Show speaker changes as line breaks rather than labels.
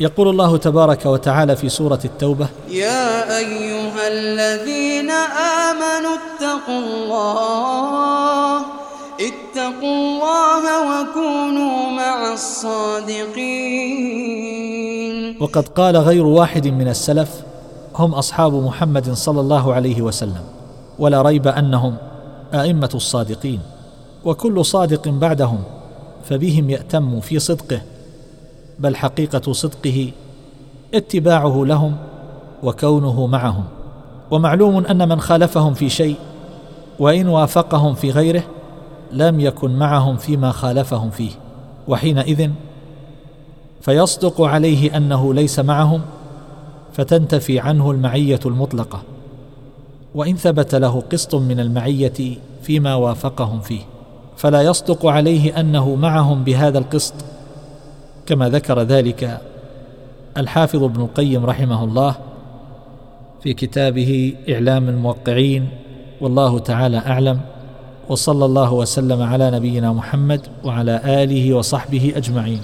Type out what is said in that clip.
يقول الله تبارك وتعالى في سورة التوبة
يا أيها الذين آمنوا اتقوا الله اتقوا الله وكونوا مع الصادقين.
وقد قال غير واحد من السلف هم أصحاب محمد صلى الله عليه وسلم ولا ريب أنهم أئمة الصادقين وكل صادق بعدهم فبهم يأتم في صدقه بل حقيقة صدقه اتباعه لهم وكونه معهم. ومعلوم أن من خالفهم في شيء وإن وافقهم في غيره لم يكن معهم فيما خالفهم فيه. وحينئذ فيصدق عليه أنه ليس معهم فتنتفي عنه المعية المطلقة. وإن ثبت له قسط من المعية فيما وافقهم فيه. فلا يصدق عليه أنه معهم بهذا القسط كما ذكر ذلك الحافظ ابن القيم رحمه الله في كتابه إعلام الموقعين والله تعالى أعلم وصلى الله وسلم على نبينا محمد وعلى آله وصحبه أجمعين.